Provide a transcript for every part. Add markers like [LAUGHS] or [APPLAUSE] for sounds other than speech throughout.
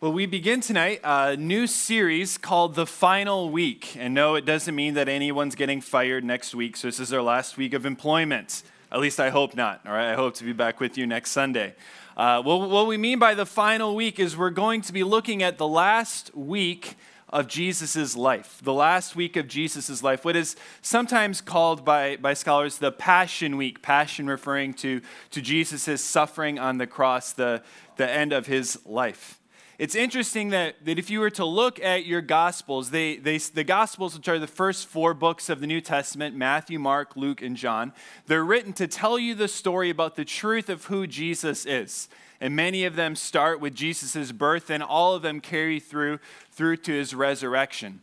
Well, we begin tonight a new series called The Final Week. And no, it doesn't mean that anyone's getting fired next week. So this is our last week of employment. At least I hope not. All right, I hope to be back with you next Sunday. Uh, well, what we mean by the final week is we're going to be looking at the last week of Jesus' life, the last week of Jesus' life, what is sometimes called by, by scholars the Passion Week, Passion referring to, to Jesus' suffering on the cross, the, the end of his life. It's interesting that, that if you were to look at your Gospels, they, they, the Gospels, which are the first four books of the New Testament Matthew, Mark, Luke, and John they're written to tell you the story about the truth of who Jesus is. And many of them start with Jesus' birth, and all of them carry through, through to his resurrection.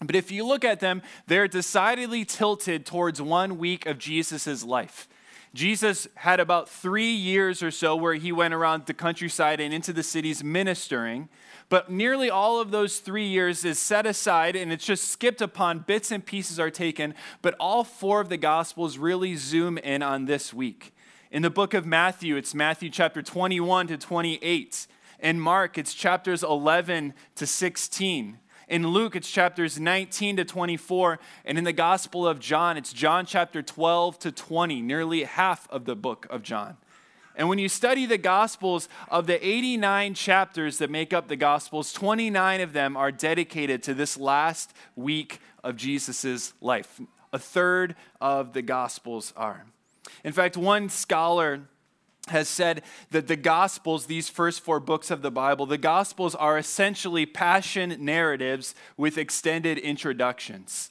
But if you look at them, they're decidedly tilted towards one week of Jesus' life. Jesus had about three years or so where he went around the countryside and into the cities ministering. But nearly all of those three years is set aside and it's just skipped upon. Bits and pieces are taken. But all four of the Gospels really zoom in on this week. In the book of Matthew, it's Matthew chapter 21 to 28. In Mark, it's chapters 11 to 16. In Luke, it's chapters 19 to 24. And in the Gospel of John, it's John chapter 12 to 20, nearly half of the book of John. And when you study the Gospels, of the 89 chapters that make up the Gospels, 29 of them are dedicated to this last week of Jesus' life. A third of the Gospels are. In fact, one scholar has said that the Gospels, these first four books of the Bible, the Gospels are essentially passion narratives with extended introductions.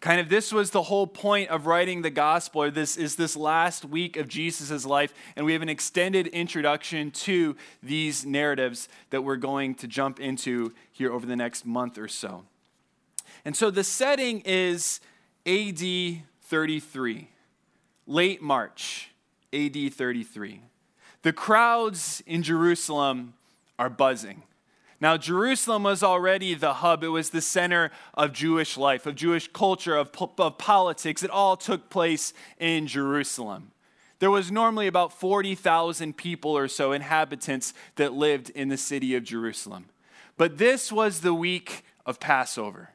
Kind of this was the whole point of writing the gospel, or this is this last week of Jesus' life, and we have an extended introduction to these narratives that we're going to jump into here over the next month or so. And so the setting is AD 33, late March, AD 33. The crowds in Jerusalem are buzzing. Now, Jerusalem was already the hub. It was the center of Jewish life, of Jewish culture, of, of politics. It all took place in Jerusalem. There was normally about 40,000 people or so, inhabitants, that lived in the city of Jerusalem. But this was the week of Passover.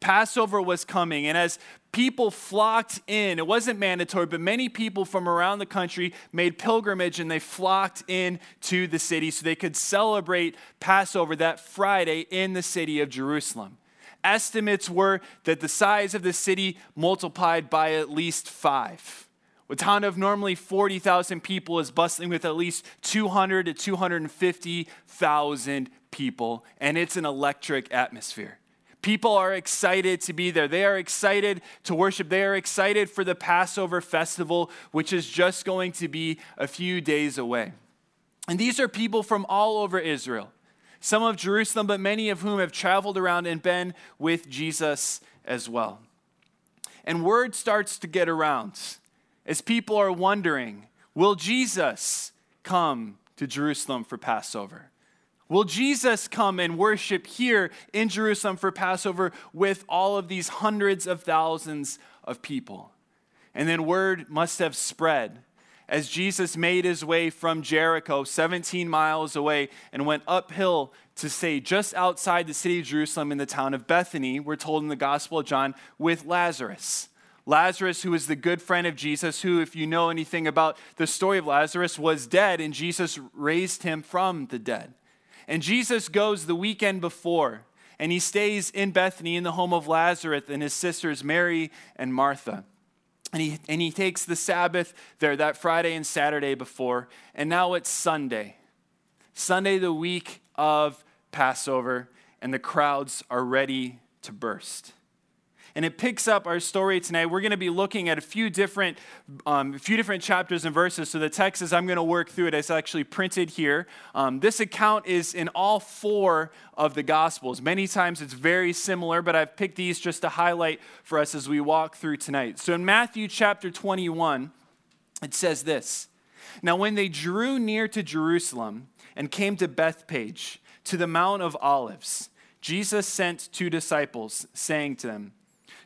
Passover was coming, and as people flocked in, it wasn't mandatory, but many people from around the country made pilgrimage and they flocked in to the city so they could celebrate Passover that Friday in the city of Jerusalem. Estimates were that the size of the city multiplied by at least five. A town of normally 40,000 people is bustling with at least 200 to 250,000 people, and it's an electric atmosphere. People are excited to be there. They are excited to worship. They are excited for the Passover festival, which is just going to be a few days away. And these are people from all over Israel, some of Jerusalem, but many of whom have traveled around and been with Jesus as well. And word starts to get around as people are wondering will Jesus come to Jerusalem for Passover? Will Jesus come and worship here in Jerusalem for Passover with all of these hundreds of thousands of people? And then word must have spread as Jesus made his way from Jericho, 17 miles away, and went uphill to say just outside the city of Jerusalem in the town of Bethany, we're told in the Gospel of John, with Lazarus. Lazarus, who was the good friend of Jesus, who, if you know anything about the story of Lazarus, was dead, and Jesus raised him from the dead. And Jesus goes the weekend before, and he stays in Bethany in the home of Lazarus and his sisters, Mary and Martha. And he, and he takes the Sabbath there that Friday and Saturday before, and now it's Sunday. Sunday, the week of Passover, and the crowds are ready to burst and it picks up our story tonight. We're going to be looking at a few different, um, a few different chapters and verses. So the text, is I'm going to work through it. it, is actually printed here. Um, this account is in all four of the Gospels. Many times it's very similar, but I've picked these just to highlight for us as we walk through tonight. So in Matthew chapter 21, it says this. Now, when they drew near to Jerusalem and came to Bethphage, to the Mount of Olives, Jesus sent two disciples, saying to them,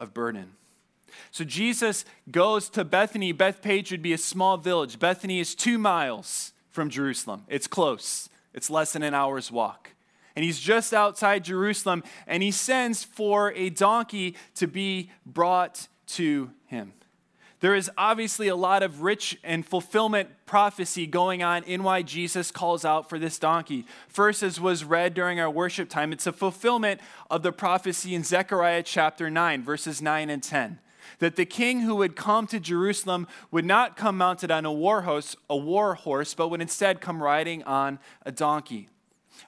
of burden. So Jesus goes to Bethany. Bethphage would be a small village. Bethany is two miles from Jerusalem, it's close. It's less than an hour's walk. And he's just outside Jerusalem, and he sends for a donkey to be brought to him. There is obviously a lot of rich and fulfillment prophecy going on in why Jesus calls out for this donkey. First, as was read during our worship time, it's a fulfillment of the prophecy in Zechariah chapter 9, verses 9 and 10 that the king who would come to Jerusalem would not come mounted on a war horse, a war horse, but would instead come riding on a donkey.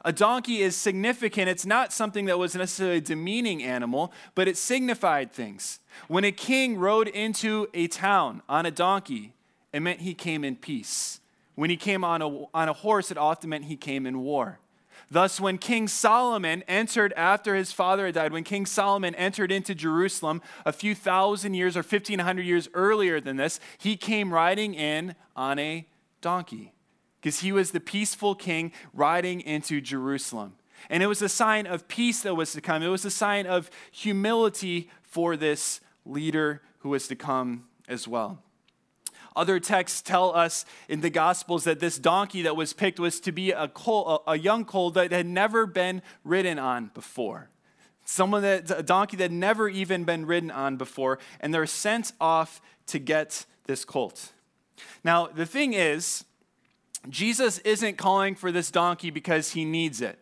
A donkey is significant. It's not something that was necessarily a demeaning animal, but it signified things. When a king rode into a town on a donkey, it meant he came in peace. When he came on a, on a horse, it often meant he came in war. Thus, when King Solomon entered after his father had died, when King Solomon entered into Jerusalem a few thousand years or 1500 years earlier than this, he came riding in on a donkey because he was the peaceful king riding into Jerusalem. And it was a sign of peace that was to come, it was a sign of humility for this leader who was to come as well. Other texts tell us in the Gospels that this donkey that was picked was to be a, colt, a young colt that had never been ridden on before. Someone that, a donkey that had never even been ridden on before, and they're sent off to get this colt. Now, the thing is, Jesus isn't calling for this donkey because he needs it.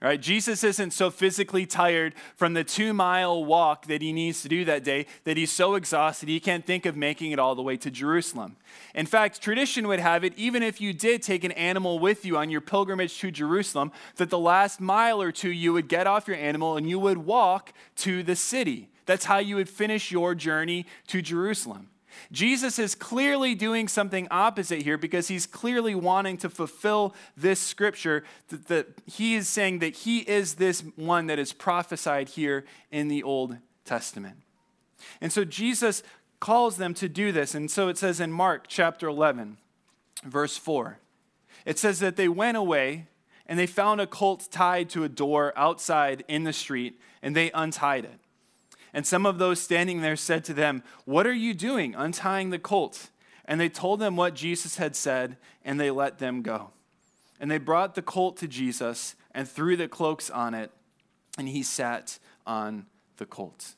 Right? Jesus isn't so physically tired from the two mile walk that he needs to do that day that he's so exhausted he can't think of making it all the way to Jerusalem. In fact, tradition would have it, even if you did take an animal with you on your pilgrimage to Jerusalem, that the last mile or two you would get off your animal and you would walk to the city. That's how you would finish your journey to Jerusalem. Jesus is clearly doing something opposite here because he's clearly wanting to fulfill this scripture that, that, he is saying that he is this one that is prophesied here in the Old Testament. And so Jesus calls them to do this. And so it says in Mark chapter 11, verse 4, it says that they went away and they found a colt tied to a door outside in the street and they untied it. And some of those standing there said to them, What are you doing, untying the colt? And they told them what Jesus had said, and they let them go. And they brought the colt to Jesus and threw the cloaks on it, and he sat on the colt.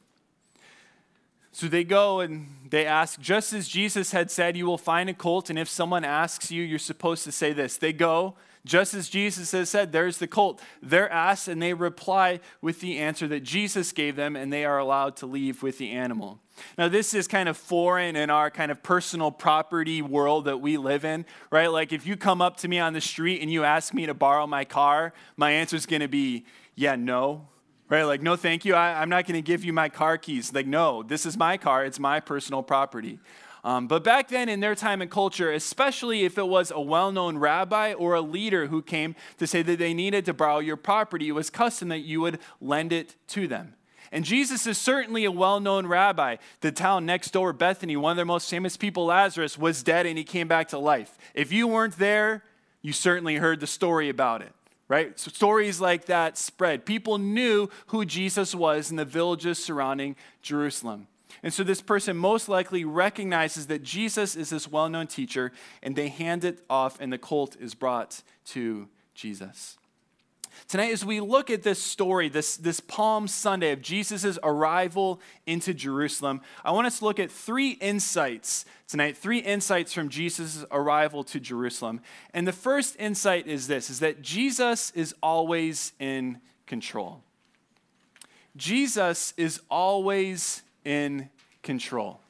So they go and they ask, just as Jesus had said, you will find a colt, and if someone asks you, you're supposed to say this. They go just as Jesus has said, there's the colt. They're asked and they reply with the answer that Jesus gave them, and they are allowed to leave with the animal. Now, this is kind of foreign in our kind of personal property world that we live in, right? Like, if you come up to me on the street and you ask me to borrow my car, my answer is going to be, yeah, no, right? Like, no, thank you. I, am not going to give you my car keys. Like, no, this is my car, it's my personal property. Um, but back then, in their time and culture, especially if it was a well known rabbi or a leader who came to say that they needed to borrow your property, it was custom that you would lend it to them. And Jesus is certainly a well known rabbi. The town next door, Bethany, one of their most famous people, Lazarus, was dead and he came back to life. If you weren't there, you certainly heard the story about it right? So stories like that spread. People knew who Jesus was in the villages surrounding Jerusalem. And so this person most likely recognizes that Jesus is this well known teacher, and they hand it off, and the colt is brought to Jesus. Tonight, as we look at this story, this, this Palm Sunday of Jesus' arrival into Jerusalem, I want us to look at three insights tonight, three insights from Jesus' arrival to Jerusalem. And the first insight is this is that Jesus is always in control. Jesus is always in control.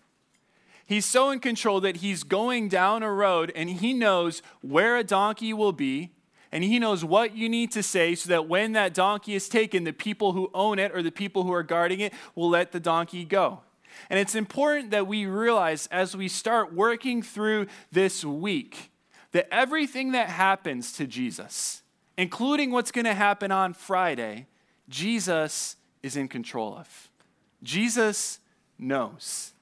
He's so in control that he's going down a road and he knows where a donkey will be and he knows what you need to say so that when that donkey is taken, the people who own it or the people who are guarding it will let the donkey go. And it's important that we realize as we start working through this week that everything that happens to Jesus, including what's going to happen on Friday, Jesus is in control of. Jesus knows.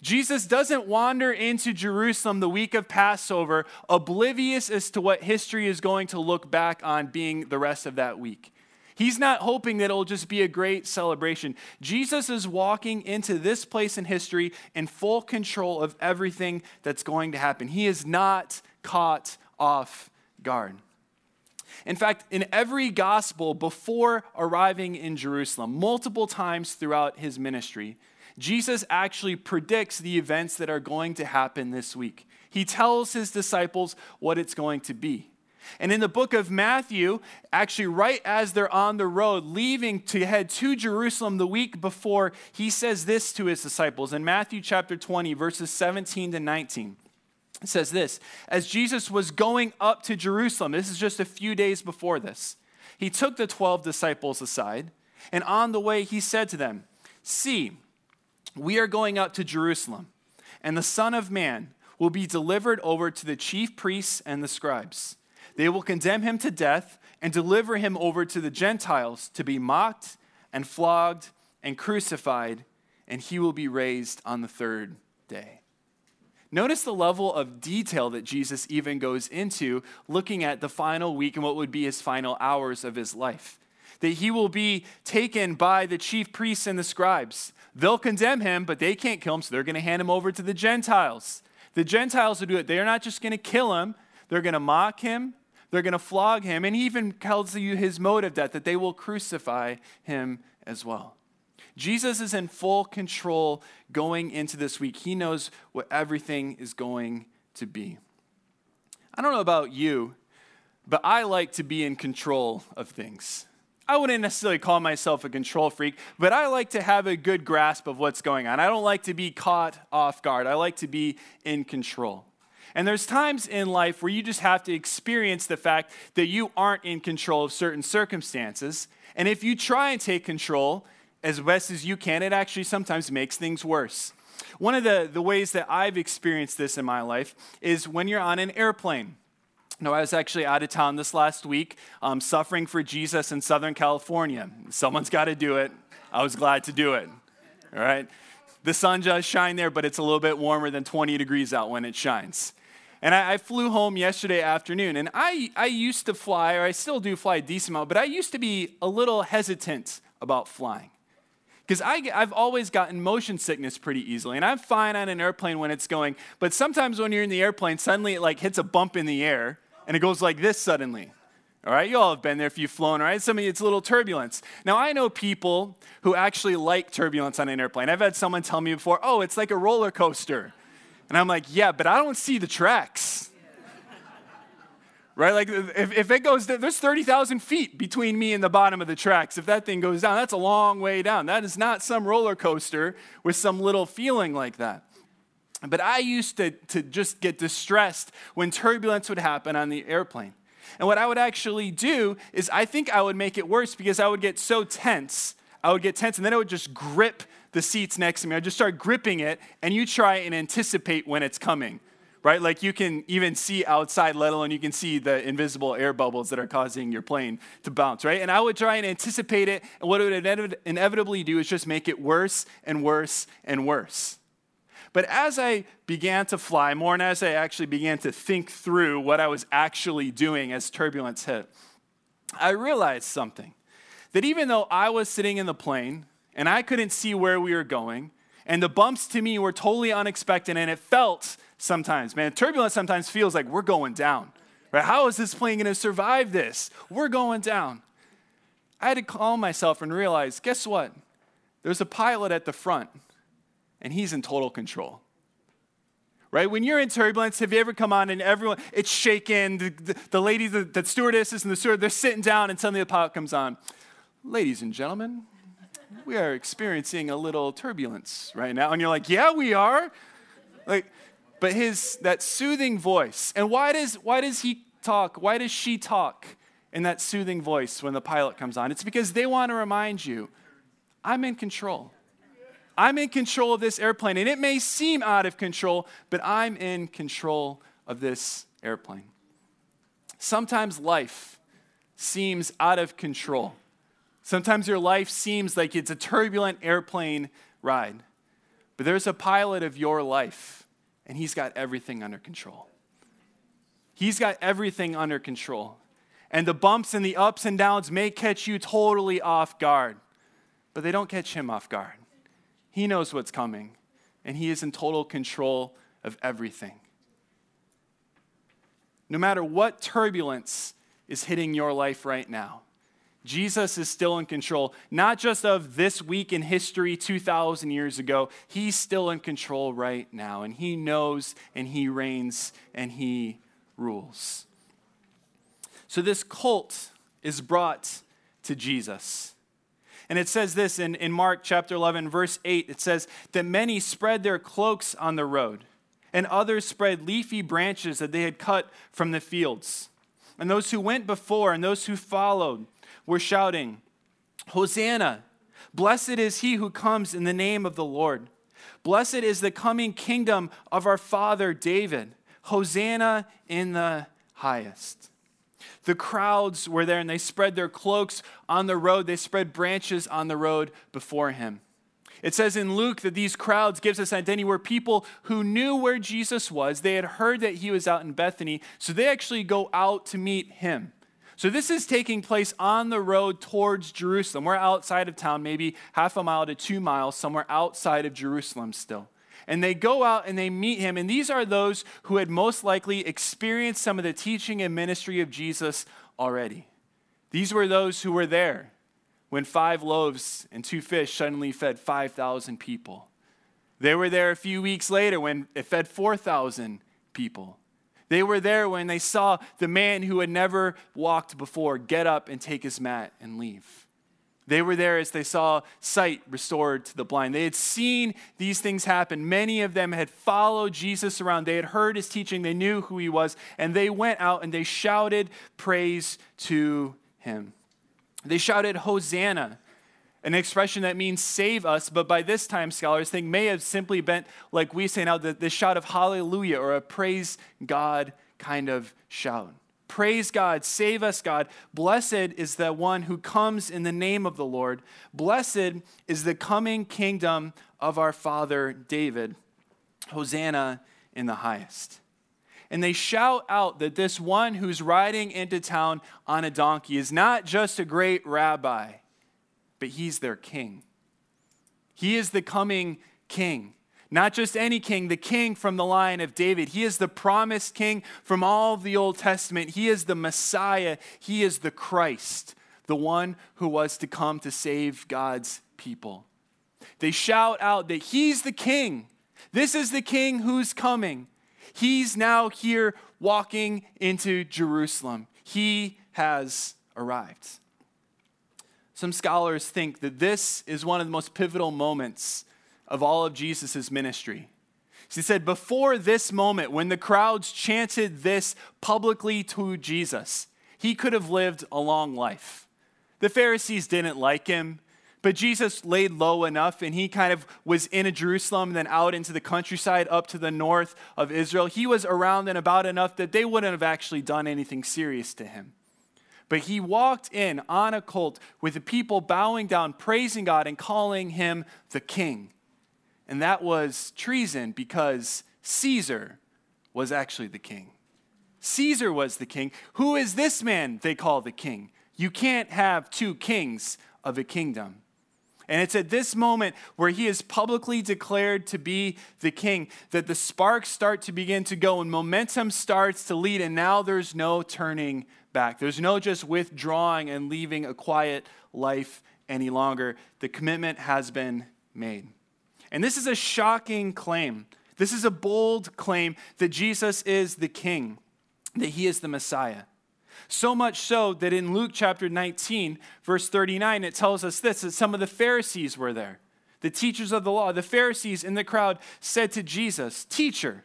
Jesus doesn't wander into Jerusalem the week of Passover oblivious as to what history is going to look back on being the rest of that week. He's not hoping that it'll just be a great celebration. Jesus is walking into this place in history in full control of everything that's going to happen. He is not caught off guard. In fact, in every gospel before arriving in Jerusalem, multiple times throughout his ministry, Jesus actually predicts the events that are going to happen this week. He tells his disciples what it's going to be. And in the book of Matthew, actually, right as they're on the road leaving to head to Jerusalem the week before, he says this to his disciples in Matthew chapter 20, verses 17 to 19. It says this As Jesus was going up to Jerusalem, this is just a few days before this, he took the 12 disciples aside, and on the way he said to them, See, we are going up to Jerusalem, and the Son of Man will be delivered over to the chief priests and the scribes. They will condemn him to death and deliver him over to the Gentiles to be mocked and flogged and crucified, and he will be raised on the third day. Notice the level of detail that Jesus even goes into looking at the final week and what would be his final hours of his life. That he will be taken by the chief priests and the scribes. They'll condemn him, but they can't kill him, so they're going to hand him over to the Gentiles. The Gentiles will do it. They're not just going to kill him, they're going to mock him, they're going to flog him, and he even tells you his mode of death, that they will crucify him as well. Jesus is in full control going into this week. He knows what everything is going to be. I don't know about you, but I like to be in control of things. I wouldn't necessarily call myself a control freak, but I like to have a good grasp of what's going on. I don't like to be caught off guard. I like to be in control. And there's times in life where you just have to experience the fact that you aren't in control of certain circumstances. And if you try and take control as best as you can, it actually sometimes makes things worse. One of the, the ways that I've experienced this in my life is when you're on an airplane. No, I was actually out of town this last week, um, suffering for Jesus in Southern California. Someone's got to do it. I was glad to do it. All right? The sun does shine there, but it's a little bit warmer than 20 degrees out when it shines. And I, I, flew home yesterday afternoon, and I, I used to fly, or I still do fly a decent amount, but I used to be a little hesitant about flying. Because I've always gotten motion sickness pretty easily, and I'm fine on an airplane when it's going, but sometimes when you're in the airplane, suddenly it like hits a bump in the air, and it goes like this suddenly. All right, you all have been there if you've flown, right? Some of you, it's a little turbulence. Now, I know people who actually like turbulence on an airplane. I've had someone tell me before, oh, it's like a roller coaster. And I'm like, yeah, but I don't see the tracks. [LAUGHS] right? Like, if, if it goes, there's 30,000 feet between me and the bottom of the tracks. If that thing goes down, that's a long way down. That is not some roller coaster with some little feeling like that. But I used to, to just get distressed when turbulence would happen on the airplane. And what I would actually do is I think I would make it worse because I would get so tense. I would get tense and then I would just grip the seats next to me. I'd just start gripping it and you try and anticipate when it's coming, right? Like you can even see outside, let alone you can see the invisible air bubbles that are causing your plane to bounce, right? And I would try and anticipate it. And what it would inevitably do is just make it worse and worse and worse. But as I began to fly more and as I actually began to think through what I was actually doing as turbulence hit, I realized something that even though I was sitting in the plane and I couldn't see where we were going, and the bumps to me were totally unexpected, and it felt sometimes, man, turbulence sometimes feels like we're going down. Right? How is this plane going to survive this? We're going down. I had to calm myself and realize guess what? There's a pilot at the front and he's in total control. Right? When you're in turbulence, have you ever come on and everyone, it's shaking, the, the, the ladies, the, the stewardesses and the steward, they're sitting down and suddenly the pilot comes on. Ladies and gentlemen, we are experiencing a little turbulence right now. And you're like, yeah, we are. Like, but his, that soothing voice, and why does, why does he talk? Why does she talk in that soothing voice when the pilot comes on? It's because they want to remind you, I'm in control. I'm in control of this airplane. And it may seem out of control, but I'm in control of this airplane. Sometimes life seems out of control. Sometimes your life seems like it's a turbulent airplane ride. But there's a pilot of your life, and he's got everything under control. He's got everything under control. And the bumps and the ups and downs may catch you totally off guard, but they don't catch him off guard. He knows what's coming, and he is in total control of everything. No matter what turbulence is hitting your life right now, Jesus is still in control, not just of this week in history 2,000 years ago. He's still in control right now, and He knows, and He reigns, and He rules. So this colt is brought to Jesus. And it says this in, in Mark chapter 11, verse 8 it says that many spread their cloaks on the road, and others spread leafy branches that they had cut from the fields. And those who went before and those who followed, were shouting, Hosanna! Blessed is he who comes in the name of the Lord. Blessed is the coming kingdom of our father David. Hosanna in the highest. The crowds were there and they spread their cloaks on the road. They spread branches on the road before him. It says in Luke that these crowds gives us identity were people who knew where Jesus was. They had heard that he was out in Bethany, so they actually go out to meet him. So this is taking place on the road towards Jerusalem. We're outside of town, maybe half a mile to two miles, somewhere outside of Jerusalem still. And they go out and they meet him. And these are those who had most likely experienced some of the teaching and ministry of Jesus already. These were those who were there when five loaves and two fish suddenly fed 5,000 people. They were there a few weeks later when it fed 4,000 people. They were there when they saw the man who had never walked before get up and take his mat and leave. They were there as they saw sight restored to the blind. They had seen these things happen. Many of them had followed Jesus around. They had heard his teaching. They knew who he was. And they went out and they shouted praise to him. They shouted, Hosanna an expression that means save us, but by this time, scholars think may have simply been, like we say now, the, the shout of hallelujah or a praise God kind of shout. Praise God, save us, God. Blessed is the one who comes in the name of the Lord. Blessed is the coming kingdom of our father David. Hosanna in the highest. And they shout out that this one who's riding into town on a donkey is not just a great rabbi but he's their king. He is the coming king. Not just any king, the king from the line of David. He is the promised king from all the Old Testament. He is the Messiah. He is the Christ, the one who was to come to save God's people. They shout out that he's the king. This is the king who's coming. He's now here walking into Jerusalem. He has arrived. Some scholars think that this is one of the most pivotal moments of all of Jesus' ministry. She said, before this moment, when the crowds chanted this publicly to Jesus, he could have lived a long life. The Pharisees didn't like him, but Jesus laid low enough and he kind of was in Jerusalem and then out into the countryside up to the north of Israel. He was around and about enough that they wouldn't have actually done anything serious to him. But he walked in on a colt with the people bowing down, praising God, and calling him the king. And that was treason because Caesar was actually the king. Caesar was the king. Who is this man they call the king? You can't have two kings of a kingdom. And it's at this moment where he is publicly declared to be the king that the sparks start to begin to go and momentum starts to lead, and now there's no turning back. There's no just withdrawing and leaving a quiet life any longer. The commitment has been made. And this is a shocking claim. This is a bold claim that Jesus is the king, that he is the Messiah. So much so that in Luke chapter 19, verse 39, it tells us this that some of the Pharisees were there. The teachers of the law, the Pharisees in the crowd said to Jesus, Teacher,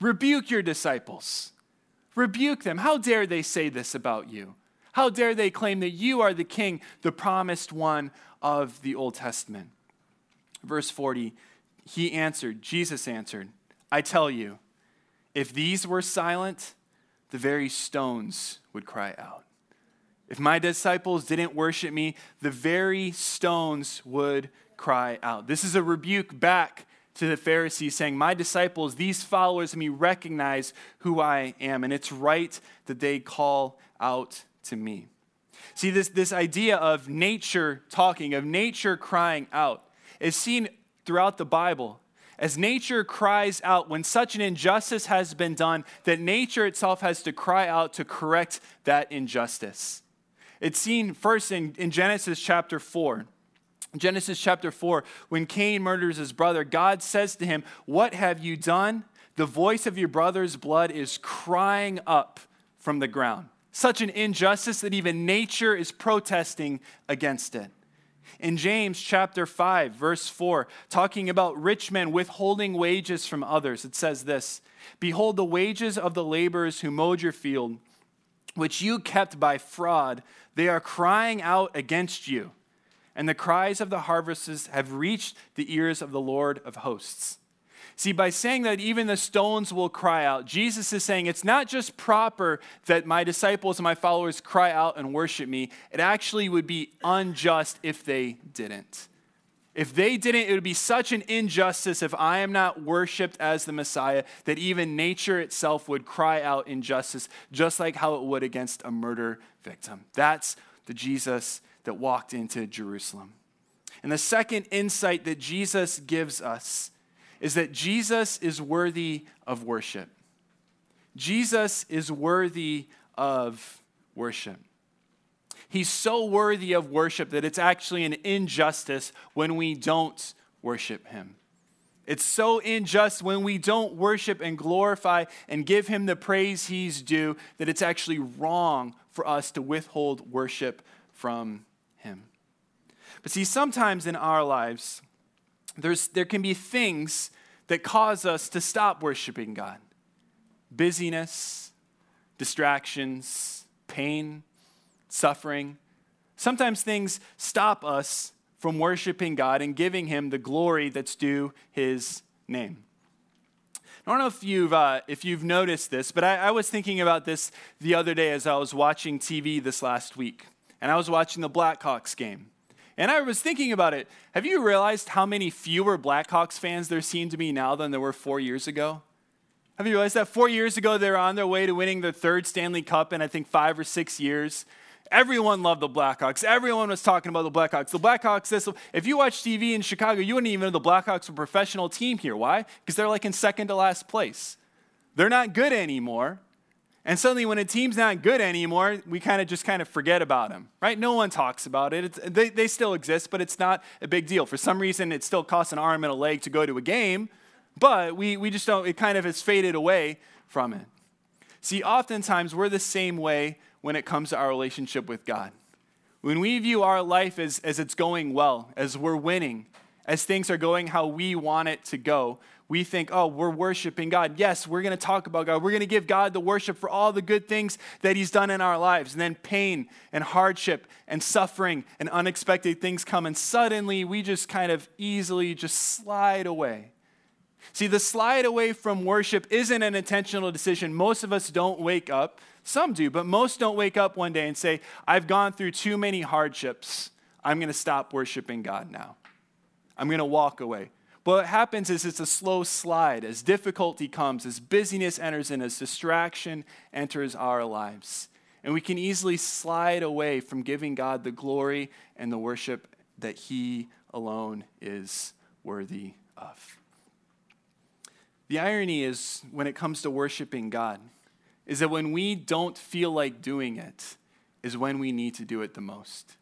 rebuke your disciples. Rebuke them. How dare they say this about you? How dare they claim that you are the king, the promised one of the Old Testament? Verse 40, he answered, Jesus answered, I tell you, if these were silent, the very stones would cry out. If my disciples didn't worship me, the very stones would cry out. This is a rebuke back to the Pharisees, saying, My disciples, these followers of me, recognize who I am, and it's right that they call out to me. See, this, this idea of nature talking, of nature crying out, is seen throughout the Bible. As nature cries out when such an injustice has been done, that nature itself has to cry out to correct that injustice. It's seen first in, in Genesis chapter 4. Genesis chapter 4, when Cain murders his brother, God says to him, What have you done? The voice of your brother's blood is crying up from the ground. Such an injustice that even nature is protesting against it. In James chapter 5, verse 4, talking about rich men withholding wages from others, it says this Behold, the wages of the laborers who mowed your field which you kept by fraud, they are crying out against you. And the cries of the harvesters have reached the ears of the Lord of hosts. See, by saying that even the stones will cry out, Jesus is saying it's not just proper that my disciples and my followers cry out and worship me, it actually would be unjust if they didn't. If they didn't, it would be such an injustice if I am not worshiped as the Messiah that even nature itself would cry out injustice, just like how it would against a murder victim. That's the Jesus that walked into Jerusalem. And the second insight that Jesus gives us is that Jesus is worthy of worship. Jesus is worthy of worship. He's so worthy of worship that it's actually an injustice when we don't worship him. It's so unjust when we don't worship and glorify and give him the praise he's due that it's actually wrong for us to withhold worship from him. But see, sometimes in our lives, there's, there can be things that cause us to stop worshiping God busyness, distractions, pain, suffering. Sometimes things stop us from worshiping God and giving Him the glory that's due His name. I don't know if you've, uh, if you've noticed this, but I, I was thinking about this the other day as I was watching TV this last week. And I was watching the Blackhawks game. And I was thinking about it. Have you realized how many fewer Blackhawks fans there seem to be now than there were four years ago? Have you realized that four years ago they were on their way to winning their third Stanley Cup in I think five or six years? Everyone loved the Blackhawks. Everyone was talking about the Blackhawks. The Blackhawks, this, if you watch TV in Chicago, you wouldn't even know the Blackhawks were a professional team here. Why? Because they're like in second to last place. They're not good anymore. And suddenly, when a team's not good anymore, we kind of just kind of forget about them, right? No one talks about it. they, they still exist, but it's not a big deal. For some reason, it still costs an arm and a leg to go to a game, but we, we just don't, it kind of has faded away from it. See, oftentimes, we're the same way when it comes to our relationship with God. When we view our life as, as it's going well, as we're winning, as things are going how we want it to go, we think, oh, we're worshiping God. Yes, we're going to talk about God. We're going to give God the worship for all the good things that He's done in our lives. And then pain and hardship and suffering and unexpected things come, and suddenly we just kind of easily just slide away. See, the slide away from worship isn't an intentional decision. Most of us don't wake up some do, but most don't wake up one day and say, I've gone through too many hardships. I'm going to stop worshiping God now. I'm going to walk away. What happens is it's a slow slide. As difficulty comes, as busyness enters in, as distraction enters our lives. And we can easily slide away from giving God the glory and the worship that He alone is worthy of. The irony is when it comes to worshiping God, is that when we don't feel like doing it, is when we need to do it the most.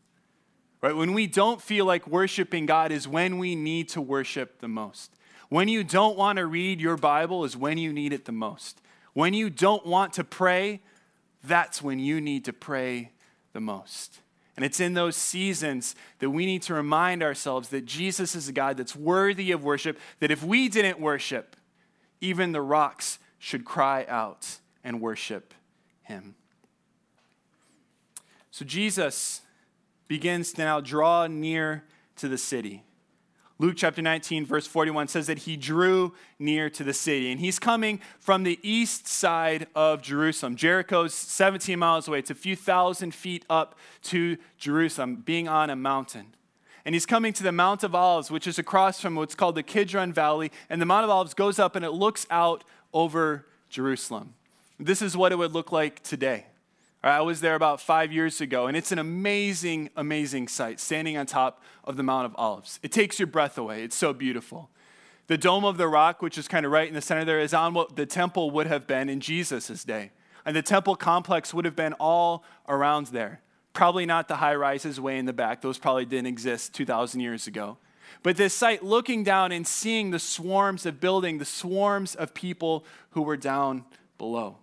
Right? When we don't feel like worshiping God is when we need to worship the most. When you don't want to read your Bible is when you need it the most. When you don't want to pray, that's when you need to pray the most. And it's in those seasons that we need to remind ourselves that Jesus is a God that's worthy of worship, that if we didn't worship, even the rocks should cry out and worship him. So Jesus begins to now draw near to the city. Luke chapter 19, verse 41 says that he drew near to the city. And he's coming from the east side of Jerusalem. Jericho's 17 miles away. It's a few thousand feet up to Jerusalem, being on a mountain. And he's coming to the Mount of Olives, which is across from what's called the Kidron Valley. And the Mount of Olives goes up and it looks out over Jerusalem. This is what it would look like today. I was there about five years ago, and it's an amazing, amazing sight standing on top of the Mount of Olives. It takes your breath away. It's so beautiful. The Dome of the Rock, which is kind of right in the center there, is on what the temple would have been in Jesus' day. And the temple complex would have been all around there. Probably not the high rises way in the back, those probably didn't exist 2,000 years ago. But this site, looking down and seeing the swarms of building, the swarms of people who were down below.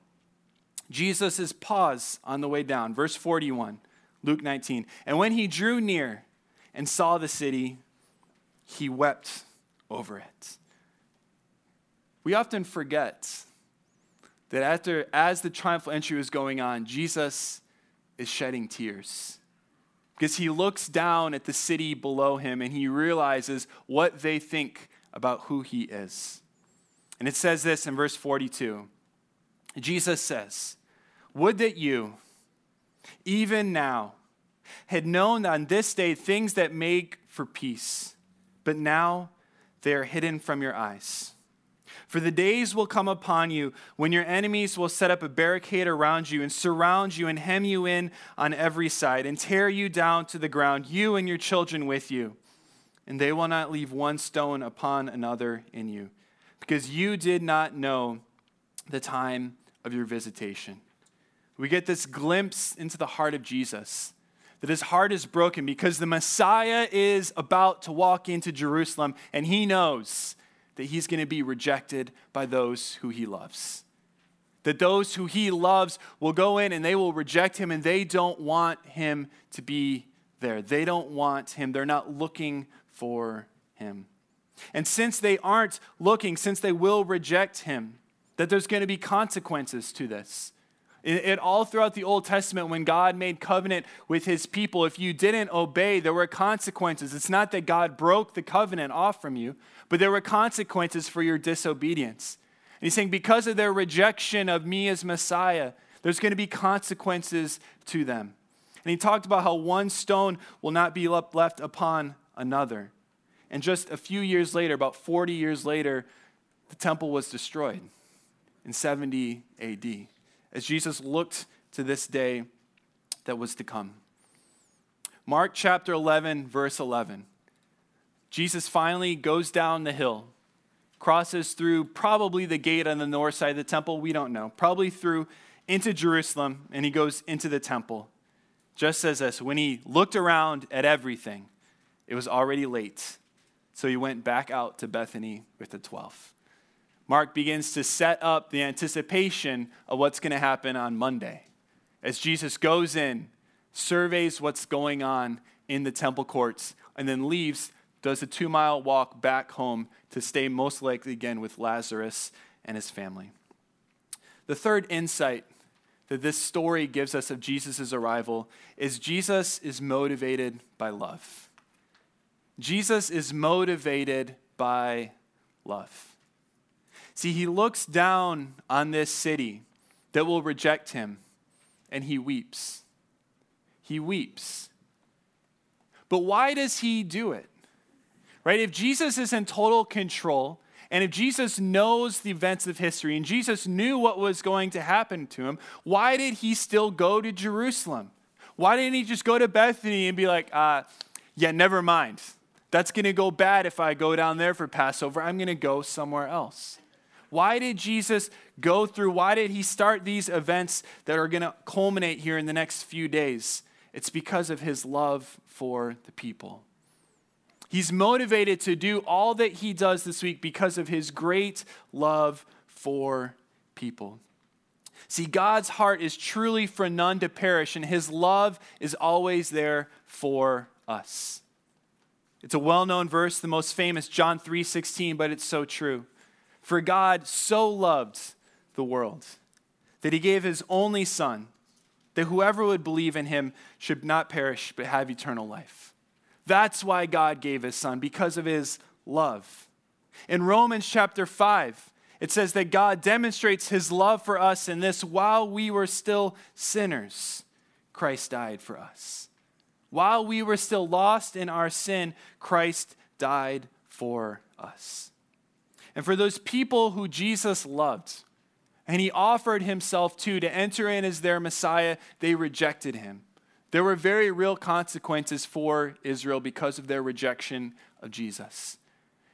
Jesus' pause on the way down. Verse 41, Luke 19. And when he drew near and saw the city, he wept over it. We often forget that after, as the triumphal entry was going on, Jesus is shedding tears because he looks down at the city below him and he realizes what they think about who he is. And it says this in verse 42 Jesus says, would that you, even now, had known on this day things that make for peace, but now they are hidden from your eyes. For the days will come upon you when your enemies will set up a barricade around you and surround you and hem you in on every side and tear you down to the ground, you and your children with you. And they will not leave one stone upon another in you, because you did not know the time of your visitation we get this glimpse into the heart of Jesus. That his heart is broken because the Messiah is about to walk into Jerusalem and he knows that he's going to be rejected by those who he loves. That those who he loves will go in and they will reject him and they don't want him to be there. They don't want him. They're not looking for him. And since they aren't looking, since they will reject him, that there's going to be consequences to this. It, all throughout the Old Testament, when God made covenant with his people, if you didn't obey, there were consequences. It's not that God broke the covenant off from you, but there were consequences for your disobedience. And he's saying, because of their rejection of me as Messiah, there's going to be consequences to them. And he talked about how one stone will not be left upon another. And just a few years later, about 40 years later, the temple was destroyed in 70 AD as Jesus looked to this day that was to come. Mark chapter 11, verse 11. Jesus finally goes down the hill, crosses through probably the gate on the north side of the temple, we don't know, probably through into Jerusalem, and he goes into the temple. Just says this when he looked around at everything, it was already late. So he went back out to Bethany with the 12. Mark begins to set up the anticipation of what's going to happen on Monday. As Jesus goes in, surveys what's going on in the temple courts, and then leaves, does a two mile walk back home to stay most likely again with Lazarus and his family. The third insight that this story gives us of Jesus' arrival is Jesus is motivated by love. Jesus is motivated by love. See, he looks down on this city that will reject him, and he weeps. He weeps. But why does he do it? Right? If Jesus is in total control, and if Jesus knows the events of history, and Jesus knew what was going to happen to him, why did he still go to Jerusalem? Why didn't he just go to Bethany and be like, uh, yeah, never mind. That's going to go bad if I go down there for Passover. I'm going to go somewhere else. Why did Jesus go through? Why did he start these events that are going to culminate here in the next few days? It's because of his love for the people. He's motivated to do all that he does this week because of his great love for people. See, God's heart is truly for none to perish, and his love is always there for us. It's a well known verse, the most famous, John 3 16, but it's so true. For God so loved the world that he gave his only Son, that whoever would believe in him should not perish but have eternal life. That's why God gave his Son, because of his love. In Romans chapter 5, it says that God demonstrates his love for us in this while we were still sinners, Christ died for us. While we were still lost in our sin, Christ died for us. And for those people who Jesus loved and he offered himself to to enter in as their Messiah, they rejected him. There were very real consequences for Israel because of their rejection of Jesus.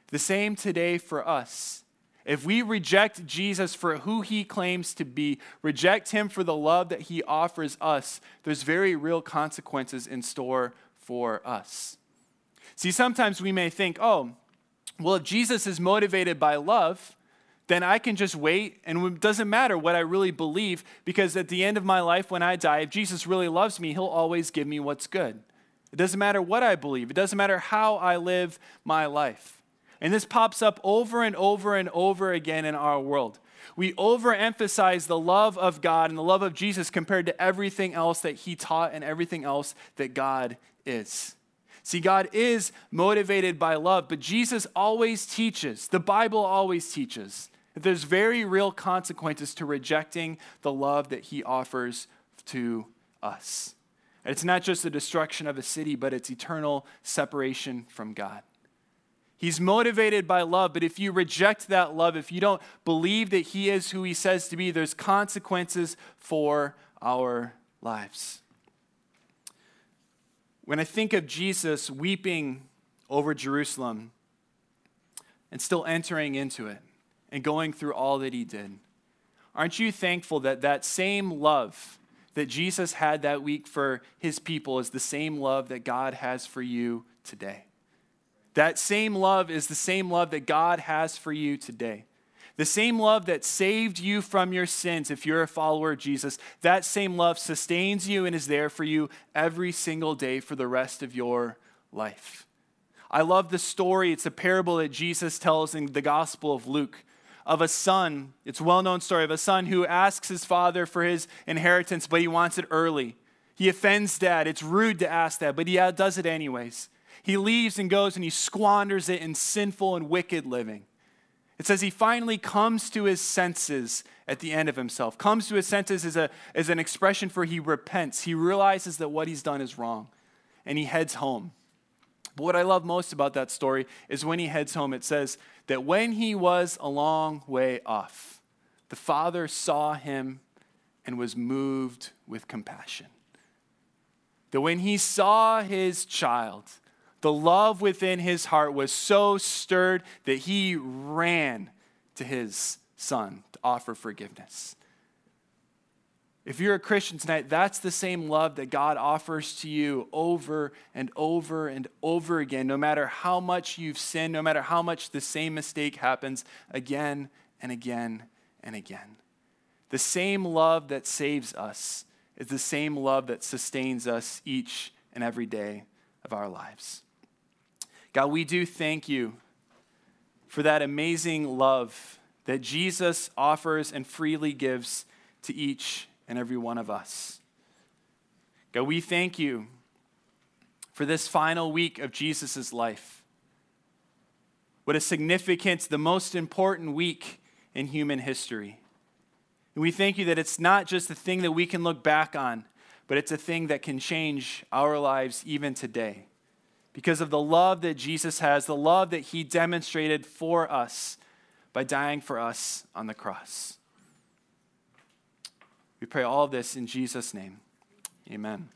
The same today for us. If we reject Jesus for who he claims to be, reject him for the love that he offers us, there's very real consequences in store for us. See, sometimes we may think, oh, well, if Jesus is motivated by love, then I can just wait and it doesn't matter what I really believe because at the end of my life, when I die, if Jesus really loves me, he'll always give me what's good. It doesn't matter what I believe, it doesn't matter how I live my life. And this pops up over and over and over again in our world. We overemphasize the love of God and the love of Jesus compared to everything else that he taught and everything else that God is. See, God is motivated by love, but Jesus always teaches, the Bible always teaches, that there's very real consequences to rejecting the love that he offers to us. And it's not just the destruction of a city, but it's eternal separation from God. He's motivated by love, but if you reject that love, if you don't believe that he is who he says to be, there's consequences for our lives. When I think of Jesus weeping over Jerusalem and still entering into it and going through all that he did, aren't you thankful that that same love that Jesus had that week for his people is the same love that God has for you today? That same love is the same love that God has for you today. The same love that saved you from your sins, if you're a follower of Jesus, that same love sustains you and is there for you every single day for the rest of your life. I love the story. It's a parable that Jesus tells in the Gospel of Luke of a son. It's a well known story of a son who asks his father for his inheritance, but he wants it early. He offends dad. It's rude to ask that, but he does it anyways. He leaves and goes and he squanders it in sinful and wicked living. It says he finally comes to his senses at the end of himself. Comes to his senses is, a, is an expression for he repents. He realizes that what he's done is wrong and he heads home. But what I love most about that story is when he heads home, it says that when he was a long way off, the father saw him and was moved with compassion. That when he saw his child, the love within his heart was so stirred that he ran to his son to offer forgiveness. If you're a Christian tonight, that's the same love that God offers to you over and over and over again, no matter how much you've sinned, no matter how much the same mistake happens again and again and again. The same love that saves us is the same love that sustains us each and every day of our lives. God, we do thank you for that amazing love that Jesus offers and freely gives to each and every one of us. God, we thank you for this final week of Jesus' life. What a significant, the most important week in human history. And we thank you that it's not just a thing that we can look back on, but it's a thing that can change our lives even today because of the love that Jesus has, the love that he demonstrated for us by dying for us on the cross. We pray all this in Jesus' name. Amen.